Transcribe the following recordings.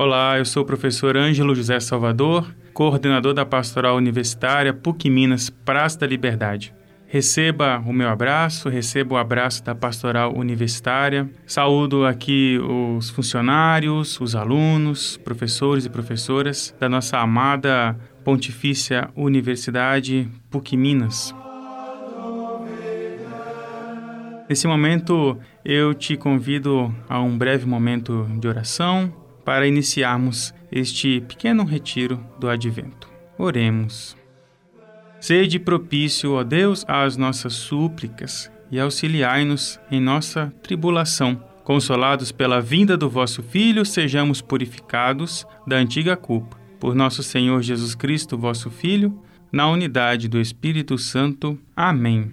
Olá, eu sou o professor Ângelo José Salvador, coordenador da Pastoral Universitária PUC Minas Praça da Liberdade. Receba o meu abraço, receba o abraço da Pastoral Universitária. Saúdo aqui os funcionários, os alunos, professores e professoras da nossa amada Pontifícia Universidade PUC Minas. Nesse momento, eu te convido a um breve momento de oração para iniciarmos este pequeno retiro do advento. Oremos. Sede propício, ó Deus, às nossas súplicas e auxiliai-nos em nossa tribulação. Consolados pela vinda do vosso Filho, sejamos purificados da antiga culpa. Por nosso Senhor Jesus Cristo, vosso Filho, na unidade do Espírito Santo. Amém.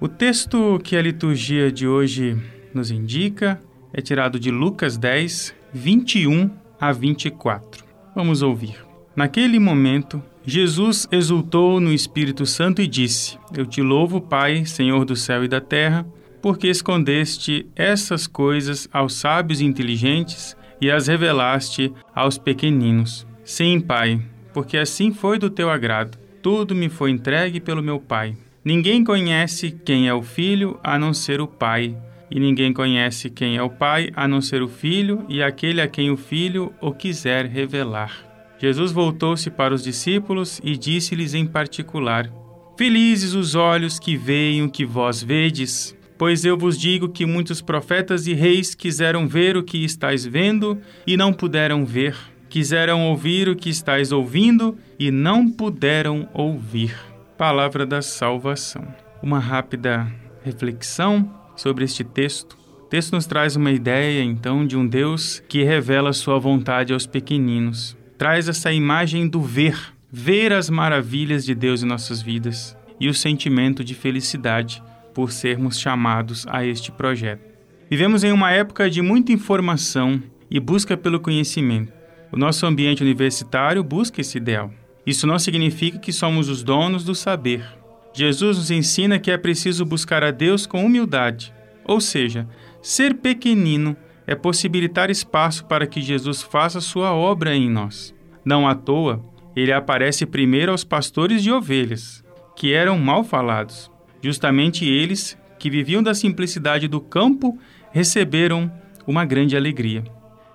O texto que a liturgia de hoje nos indica é tirado de Lucas 10, 21 a 24. Vamos ouvir. Naquele momento, Jesus exultou no Espírito Santo e disse: Eu te louvo, Pai, Senhor do céu e da terra, porque escondeste essas coisas aos sábios e inteligentes e as revelaste aos pequeninos. Sim, Pai, porque assim foi do teu agrado. Tudo me foi entregue pelo meu Pai. Ninguém conhece quem é o Filho a não ser o Pai e ninguém conhece quem é o Pai a não ser o Filho e aquele a quem o Filho o quiser revelar. Jesus voltou-se para os discípulos e disse-lhes em particular: Felizes os olhos que veem o que vós vedes, pois eu vos digo que muitos profetas e reis quiseram ver o que estáis vendo e não puderam ver, quiseram ouvir o que estáis ouvindo e não puderam ouvir. Palavra da salvação. Uma rápida reflexão sobre este texto. O texto nos traz uma ideia, então, de um Deus que revela sua vontade aos pequeninos. Traz essa imagem do ver, ver as maravilhas de Deus em nossas vidas e o sentimento de felicidade por sermos chamados a este projeto. Vivemos em uma época de muita informação e busca pelo conhecimento. O nosso ambiente universitário busca esse ideal. Isso não significa que somos os donos do saber, Jesus nos ensina que é preciso buscar a Deus com humildade, ou seja, ser pequenino é possibilitar espaço para que Jesus faça sua obra em nós. Não à toa, ele aparece primeiro aos pastores de ovelhas, que eram mal falados. Justamente eles, que viviam da simplicidade do campo, receberam uma grande alegria.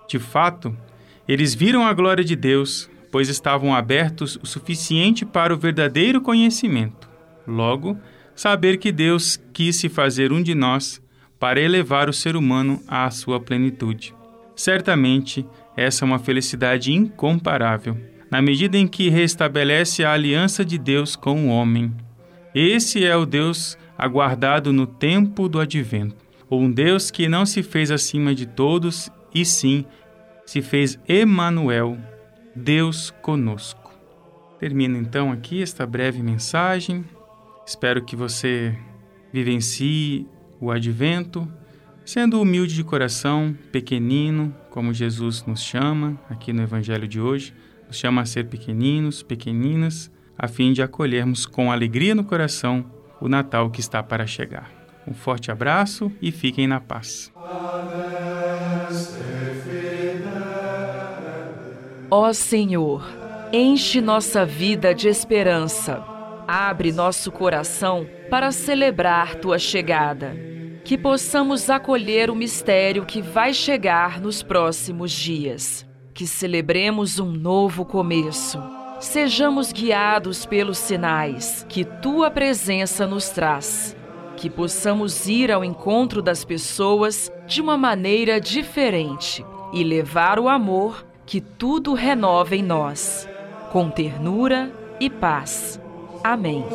De fato, eles viram a glória de Deus, pois estavam abertos o suficiente para o verdadeiro conhecimento. Logo, saber que Deus quis se fazer um de nós para elevar o ser humano à sua plenitude. Certamente, essa é uma felicidade incomparável, na medida em que restabelece a aliança de Deus com o homem. Esse é o Deus aguardado no tempo do advento, um Deus que não se fez acima de todos e sim se fez Emanuel, Deus conosco. Termino então aqui esta breve mensagem Espero que você vivencie o advento sendo humilde de coração, pequenino, como Jesus nos chama aqui no Evangelho de hoje, nos chama a ser pequeninos, pequeninas, a fim de acolhermos com alegria no coração o Natal que está para chegar. Um forte abraço e fiquem na paz. Ó Senhor, enche nossa vida de esperança Abre nosso coração para celebrar tua chegada. Que possamos acolher o mistério que vai chegar nos próximos dias. Que celebremos um novo começo. Sejamos guiados pelos sinais que tua presença nos traz. Que possamos ir ao encontro das pessoas de uma maneira diferente e levar o amor que tudo renova em nós, com ternura e paz. Amém.